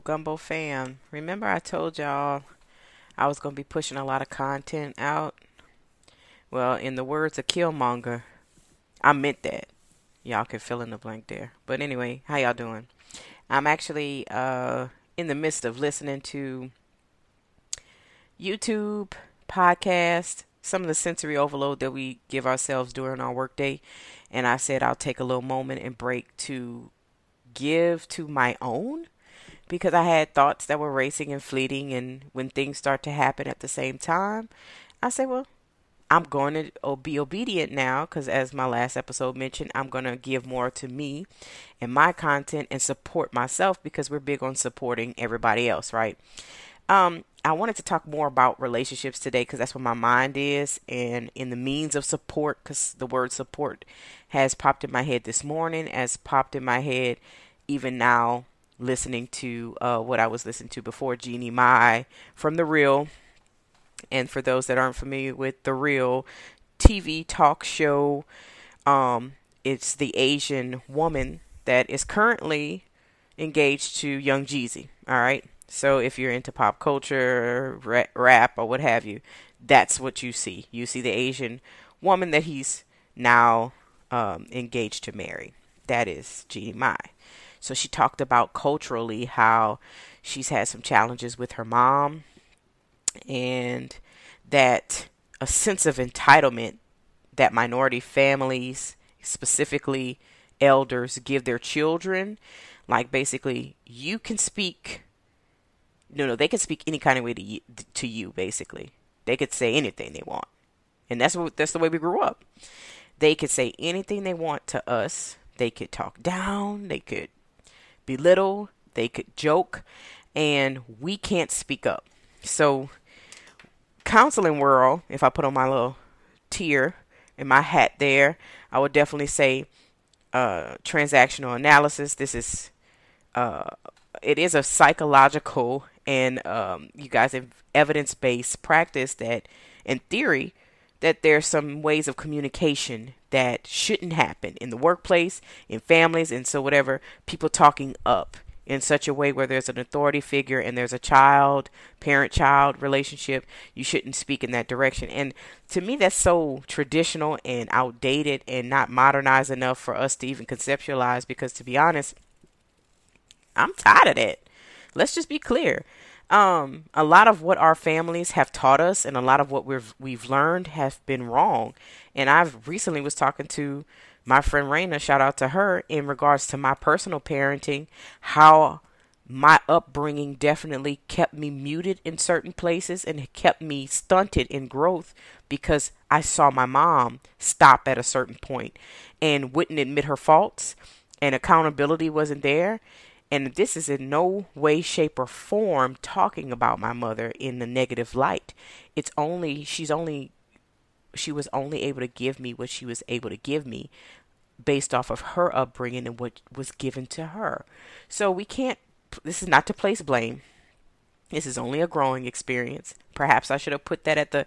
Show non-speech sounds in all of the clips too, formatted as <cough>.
Gumbeaux fam. Remember I told y'all I was going to be pushing a lot of content out? Well, in the words of Killmonger, I meant that. Y'all can fill in the blank there. But anyway, how y'all doing? I'm actually uh, in the midst of listening to YouTube, podcast, some of the sensory overload that we give ourselves during our workday. And I said I'll take a little moment and break to give to my own because I had thoughts that were racing and fleeting. And when things start to happen at the same time, I say, well, I'm going to be obedient now because, as my last episode mentioned, I'm going to give more to me and my content and support myself because we're big on supporting everybody else, right? Um, I wanted to talk more about relationships today because that's where my mind is, and in the means of support, because the word support has popped in my head this morning, has popped in my head even now listening to uh, what I was listening to before, Jeannie Mai from The Real. And for those that aren't familiar with The Real TV talk show, um, it's the Asian woman that is currently engaged to Young Jeezy. All right. So if you're into pop culture, rap, or what have you, that's what you see. You see the Asian woman that he's now um, engaged to marry. That is Jeannie Mai. So she talked about culturally how she's had some challenges with her mom and that a sense of entitlement that minority families, specifically elders, give their children. Like basically, you can speak no, no, they can speak any kind of way to you, to you. Basically, they could say anything they want, and that's what that's the way we grew up. They could say anything they want to us. They could talk down. They could belittle. They could joke, and we can't speak up. So, counseling world. If I put on my little tier and my hat there, I would definitely say uh, transactional analysis. This is uh, it is a psychological and um, you guys have evidence based practice that, in theory, that there's some ways of communication that shouldn't happen in the workplace, in families, and so whatever, people talking up in such a way where there's an authority figure and there's a child, parent child relationship, you shouldn't speak in that direction. And to me, that's so traditional and outdated and not modernized enough for us to even conceptualize because, to be honest, I'm tired of that. Let's just be clear. Um, a lot of what our families have taught us and a lot of what we've we've learned have been wrong. And I've recently was talking to my friend Raina, shout out to her, in regards to my personal parenting, how my upbringing definitely kept me muted in certain places and kept me stunted in growth because I saw my mom stop at a certain point and wouldn't admit her faults and accountability wasn't there and this is in no way, shape, or form talking about my mother in the negative light. It's only, she's only, she was only able to give me what she was able to give me based off of her upbringing and what was given to her. So we can't, this is not to place blame. This is only a growing experience. Perhaps I should have put that at the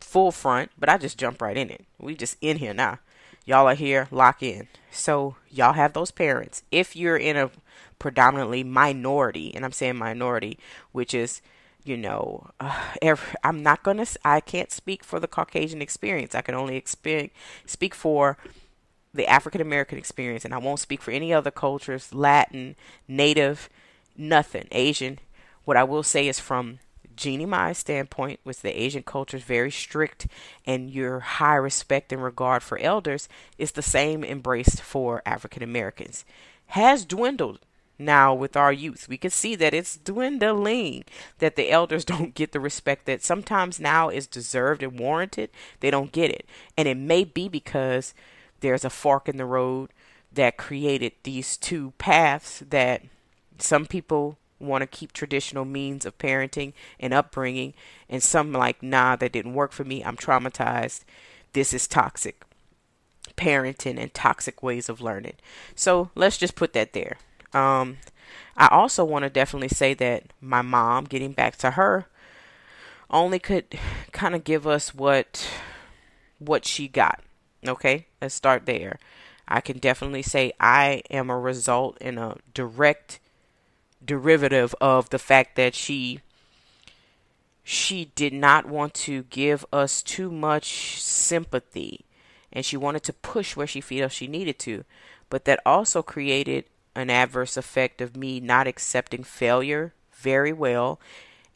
full front, but I just jump right in it. We just in here now. Y'all are here, lock in. So y'all have those parents. If you're in a predominantly minority, and I'm saying minority, which is you know, uh, every, I'm not gonna. I can't speak for the Caucasian experience. I can only speak speak for the African American experience, and I won't speak for any other cultures, Latin, Native, nothing, Asian. What I will say is from Jeannie Mai's standpoint, with the Asian culture is very strict, and your high respect and regard for elders is the same embraced for African Americans. Has dwindled now with our youth. We can see that it's dwindling, that the elders <laughs> don't get the respect that sometimes now is deserved and warranted. They don't get it. And it may be because there's a fork in the road that created these two paths that some people want to keep traditional means of parenting and upbringing, and some like, nah, that didn't work for me. I'm traumatized. This is toxic parenting and toxic ways of learning. So let's just put that there. Um, I also want to definitely say that my mom, getting back to her, only could kind of give us what what she got. Okay, let's start there. I can definitely say I am a result and a direct derivative of the fact that she she did not want to give us too much sympathy and she wanted to push where she felt she needed to but that also created an adverse effect of me not accepting failure very well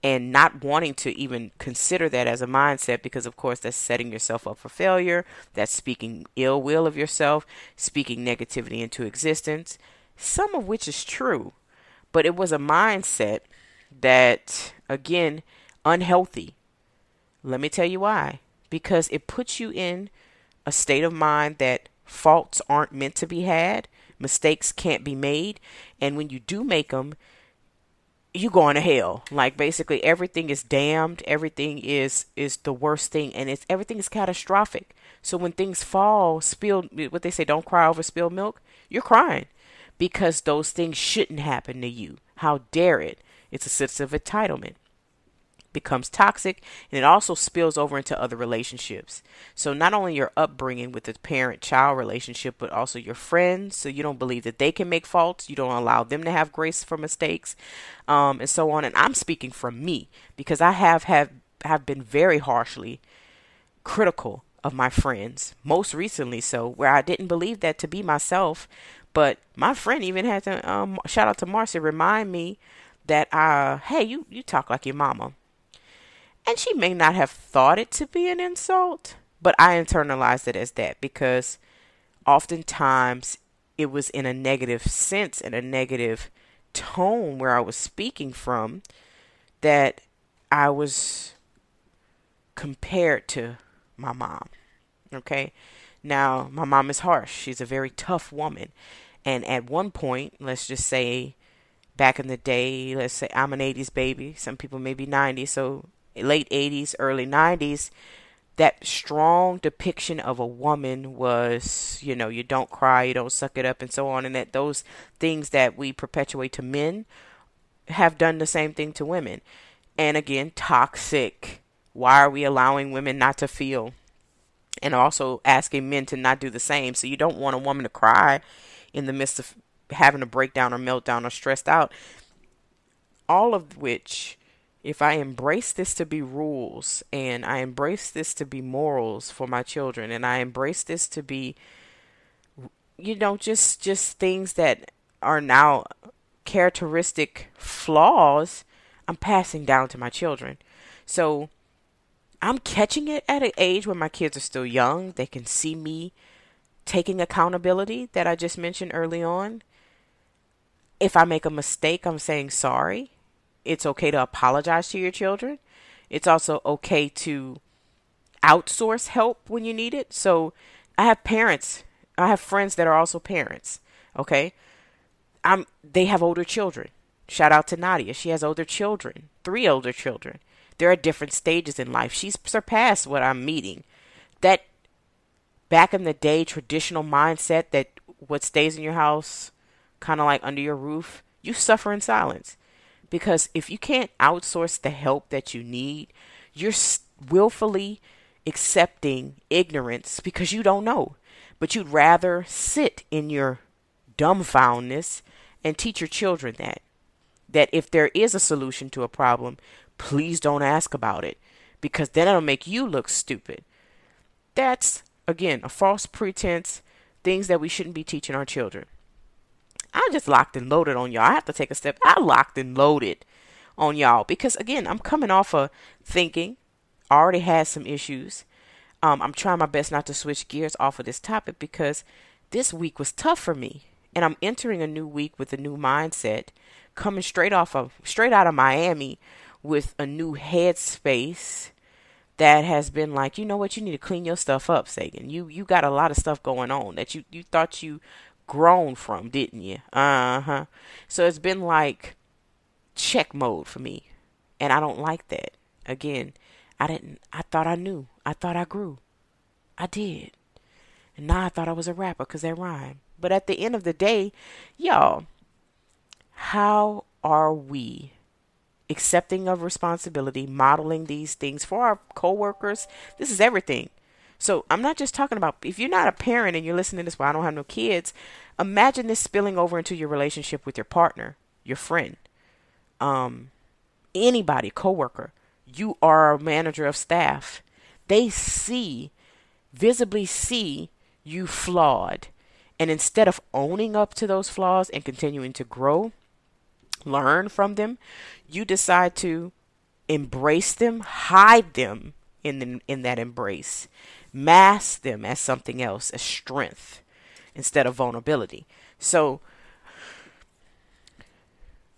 and not wanting to even consider that as a mindset because of course that's setting yourself up for failure. That's speaking ill will of yourself speaking negativity into existence some of which is true. But it was a mindset that again unhealthy. Let me tell you why. Because it puts you in a state of mind that faults aren't meant to be had mistakes can't be made and when you do make them you going to hell. Like basically everything is damned, everything is is the worst thing and it's everything is catastrophic. So when things fall, spill what they say don't cry over spilled milk, you're crying because those things shouldn't happen to you. How dare it? It's a sense of entitlement becomes toxic and it also spills over into other relationships. So not only your upbringing with the parent-child relationship but also your friends so you don't believe that they can make faults, you don't allow them to have grace for mistakes um, and so on and I'm speaking from me because I have have have been very harshly critical of my friends most recently so where I didn't believe that to be myself but my friend even had to um, shout out to Marcy remind me that uh hey you you talk like your mama and she may not have thought it to be an insult, but I internalized it as that because oftentimes it was in a negative sense, in a negative tone where I was speaking from, that I was compared to my mom. Okay. Now, my mom is harsh. She's a very tough woman. And at one point, let's just say back in the day, let's say I'm an 80s baby. Some people may be 90s. So late 80s, early 90s, that strong depiction of a woman was, you know, you don't cry, you don't suck it up, and so on, and that those things that we perpetuate to men have done the same thing to women. And again, toxic. Why are we allowing women not to feel? And also asking men to not do the same. So you don't want a woman to cry in the midst of having a breakdown or meltdown or stressed out. All of which if I embrace this to be rules and I embrace this to be morals for my children and I embrace this to be you know just just things that are now characteristic flaws I'm passing down to my children. So I'm catching it at an age where my kids are still young. They can see me taking accountability that I just mentioned early on. If I make a mistake, I'm saying sorry it's okay to apologize to your children. It's also okay to outsource help when you need it. So I have parents, I have friends that are also parents. Okay. I'm they have older children. Shout out to Nadia. She has older children, three older children. They're at different stages in life. She's surpassed what I'm meeting. That back in the day traditional mindset that what stays in your house, kind of like under your roof, you suffer in silence. Because if you can't outsource the help that you need, you're willfully accepting ignorance because you don't know. But you'd rather sit in your dumbfoundness and teach your children that. That if there is a solution to a problem, please don't ask about it because then it'll make you look stupid. That's, again, a false pretense, things that we shouldn't be teaching our children. I just locked and loaded on y'all. I have to take a step. I locked and loaded on y'all because again, I'm coming off of thinking. I already had some issues. Um, I'm trying my best not to switch gears off of this topic because this week was tough for me, and I'm entering a new week with a new mindset, coming straight off of straight out of Miami with a new headspace that has been like, you know what, you need to clean your stuff up, Sagan. You you got a lot of stuff going on that you you thought you grown from, didn't you? Uh huh. So it's been like check mode for me. And I don't like that. Again, I didn't, I thought I knew. I thought I grew. I did. And now I thought I was a rapper because that rhyme. But at the end of the day, y'all, how are we accepting of responsibility, modeling these things for our coworkers? This is everything. So I'm not just talking about if you're not a parent and you're listening to this, well, I don't have no kids. Imagine this spilling over into your relationship with your partner, your friend. um, anybody, coworker, you are a manager of staff. They see, visibly see you flawed. And instead of owning up to those flaws and continuing to grow, learn from them, you decide to embrace them, hide them in the, in that embrace, mask them as something else, as strength instead of vulnerability. So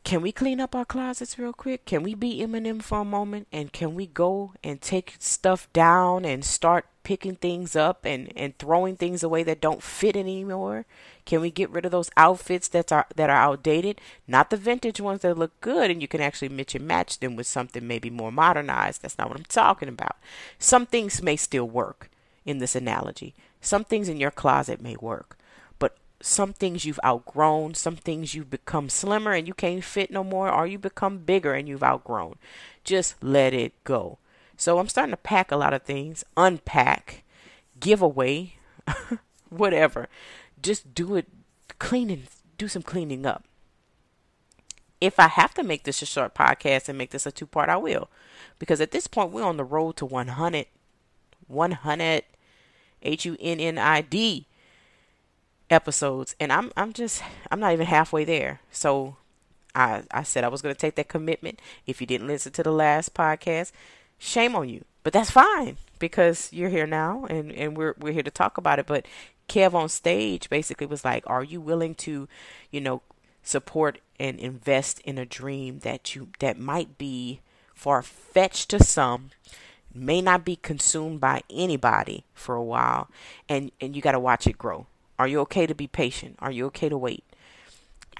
can we clean up our closets real quick? Can we be Eminem for a moment? And can we go and take stuff down and start picking things up and, and throwing things away that don't fit anymore? Can we get rid of those outfits that are that are outdated? Not the vintage ones that look good and you can actually mix and match them with something maybe more modernized. That's not what I'm talking about. Some things may still work in this analogy. Some things in your closet may work but some things you've outgrown, some things you've become slimmer and you can't fit no more, or you become bigger and you've outgrown. Just let it go. So I'm starting to pack a lot of things, unpack, give away, <laughs> whatever. Just do it, cleaning, do some cleaning up. If I have to make this a short podcast and make this a two part, I will. Because at this point, we're on the road to 100. 100. H U N N I D episodes and I'm I'm just I'm not even halfway there. So I I said I was going to take that commitment. If you didn't listen to the last podcast, shame on you. But that's fine because you're here now and and we're we're here to talk about it, but KevOnStage basically was like, "Are you willing to, you know, support and invest in a dream that you that might be far fetched to some, may not be consumed by anybody for a while, and and you got to watch it grow. Are you okay to be patient? Are you okay to wait?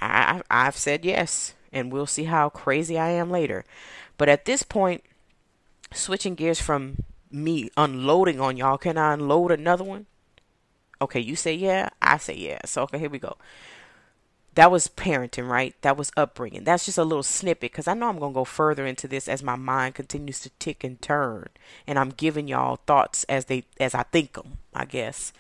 I, I've said yes, and we'll see how crazy I am later. But at this point, switching gears from me unloading on y'all, can I unload another one? Okay, you say yeah, I say yeah. So, okay, here we go. That was parenting, right? That was upbringing. That's just a little snippet because I know I'm going to go further into this as my mind continues to tick and turn. And I'm giving y'all thoughts as they as I think them, I guess.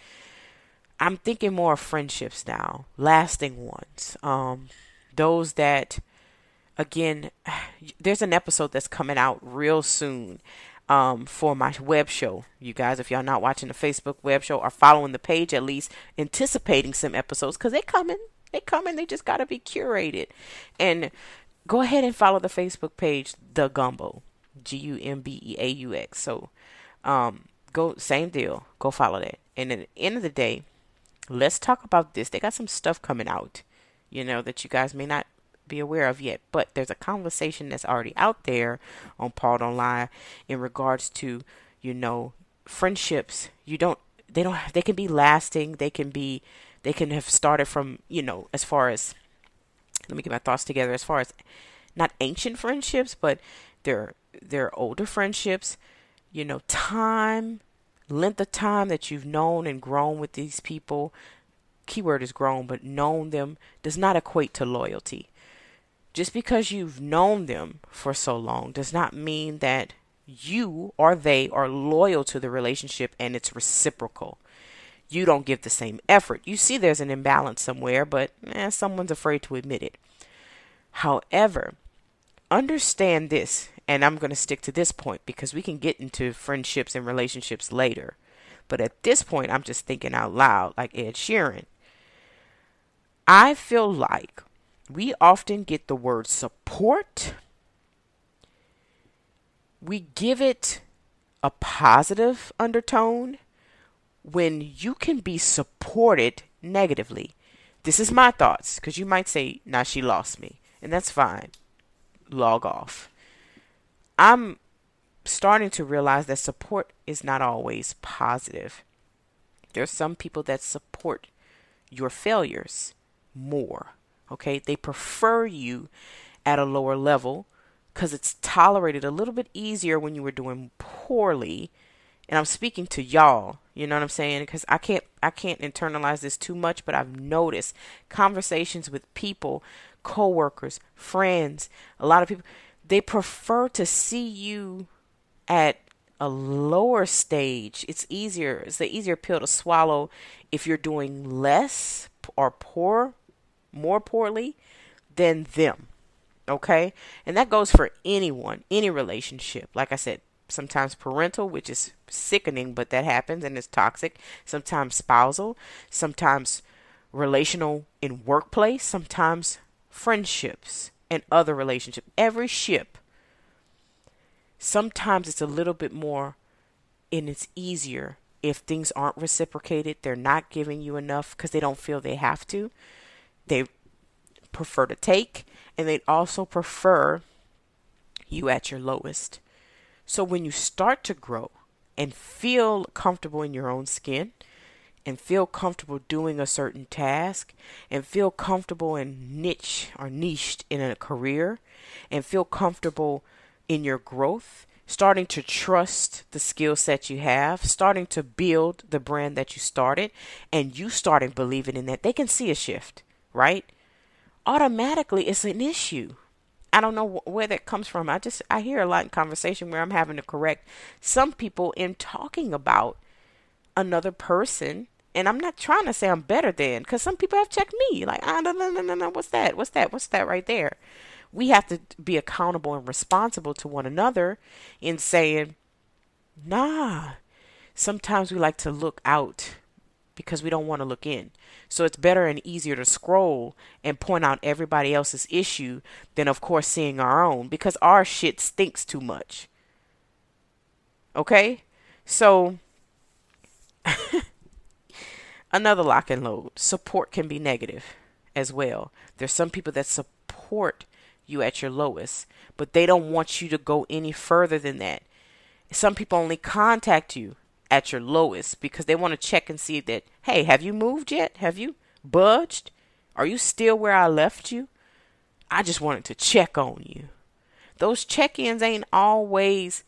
I'm thinking more of friendships now, lasting ones. Um, those that, again, <sighs> there's an episode that's coming out real soon um, for my web show. You guys, if y'all not watching the Facebook web show or following the page, at least anticipating some episodes because they're coming. They coming. They just gotta be curated. And go ahead and follow the Facebook page, The Gumbeaux, G U M B E A U X. So, um, go same deal. Go follow that. And at the end of the day, let's talk about this. They got some stuff coming out, you know, that you guys may not be aware of yet, but there's a conversation that's already out there on Paul Don't Lie in regards to, you know, friendships. You don't, they don't, they can be lasting. They can be, they can have started from, you know, as far as, let me get my thoughts together, as far as not ancient friendships, but they're, they're older friendships. You know, time length of time that you've known and grown with these people, keyword is grown, but known them does not equate to loyalty. Just because you've known them for so long does not mean that you or they are loyal to the relationship and it's reciprocal. You don't give the same effort. You see there's an imbalance somewhere, but eh, someone's afraid to admit it. However, understand this and I'm going to stick to this point because we can get into friendships and relationships later. But at this point, I'm just thinking out loud, like Ed Sheeran. I feel like we often get the word support, we give it a positive undertone when you can be supported negatively. This is my thoughts because you might say, now she lost me, and that's fine. Log off. I'm starting to realize that support is not always positive. There's some people that support your failures more. Okay, they prefer you at a lower level because it's tolerated a little bit easier when you were doing poorly. And I'm speaking to y'all, you know what I'm saying? Because I can't I can't internalize this too much, but I've noticed conversations with people, coworkers, friends, a lot of people they prefer to see you at a lower stage. It's easier. It's the easier pill to swallow if you're doing less or poor, more poorly than them. Okay? And that goes for anyone, any relationship. Like I said, sometimes parental, which is sickening, but that happens and it's toxic. Sometimes spousal, sometimes relational in workplace, sometimes friendships and other relationships. Every ship, sometimes it's a little bit more and it's easier if things aren't reciprocated. They're not giving you enough because they don't feel they have to. They prefer to take, and they'd also prefer you at your lowest. So when you start to grow and feel comfortable in your own skin, and feel comfortable doing a certain task and feel comfortable and niche or niched in a career and feel comfortable in your growth, starting to trust the skill set you have, starting to build the brand that you started, and you starting believing in that, they can see a shift, right? automatically it's an issue. I don't know where that comes from. I just I hear a lot in conversation where I'm having to correct some people in talking about another person, and I'm not trying to say I'm better than because some people have checked me like ah no no no no no what's that what's that what's that right there. We have to be accountable and responsible to one another in saying, nah. Sometimes we like to look out because we don't want to look in. So it's better and easier to scroll and point out everybody else's issue than, of course, seeing our own because our shit stinks too much. Okay? So, <laughs> another lock and load support can be negative as well. There's some people that support you at your lowest, but they don't want you to go any further than that. Some people only contact you at your lowest because they want to check and see that, hey, have you moved yet? Have you budged? Are you still where I left you? I just wanted to check on you. Those check ins ain't always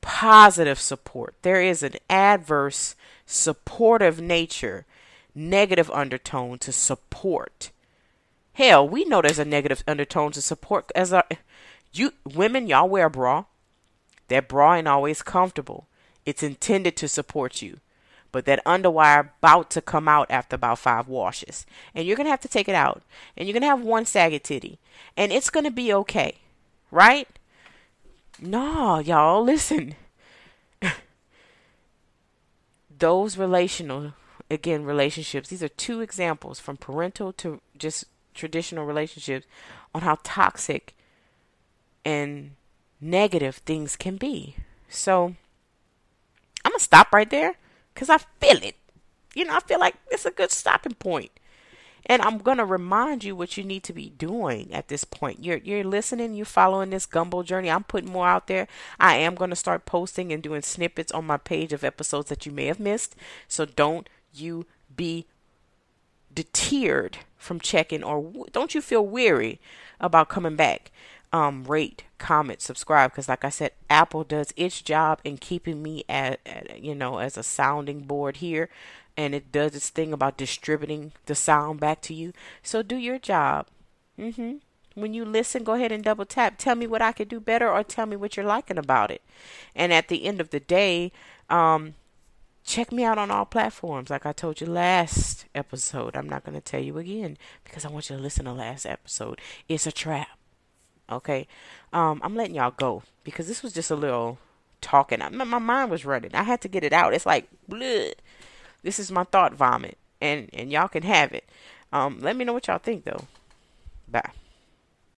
positive support. There is an adverse, supportive nature, negative undertone to support. Hell, we know there's a negative undertone to support as a uh, you women, y'all wear a bra. That bra ain't always comfortable. It's intended to support you. But that underwire about to come out after about five washes. And you're gonna have to take it out. And you're gonna have one saggy titty. And it's gonna be okay. Right? No, y'all, listen. <laughs> Those relational again relationships, these are two examples from parental to just traditional relationships on how toxic and negative things can be. So To stop right there because I feel it. You know, I feel like it's a good stopping point. And I'm to remind you what you need to be doing at this point. You're you're listening, you're following this Gumbeaux journey. I'm putting more out there. I am to start posting and doing snippets on my page of episodes that you may have missed. So don't you be deterred from checking or don't you feel weary about coming back um, rate, comment, subscribe. Because, like I said, Apple does its job in keeping me at, at, you know, as a sounding board here, and it does its thing about distributing the sound back to you. So do your job. Mm-hmm. When you listen, go ahead and double tap. Tell me what I could do better, or tell me what you're liking about it. And at the end of the day, um, check me out on all platforms. Like I told you last episode, I'm not going to tell you again because I want you to listen to last episode. It's a trap. Okay, um, I'm letting y'all go because this was just a little talking. I, my mind was running. I had to get it out. It's like, bleh. this is my thought vomit, and and y'all can have it. Um, let me know what y'all think though. Bye.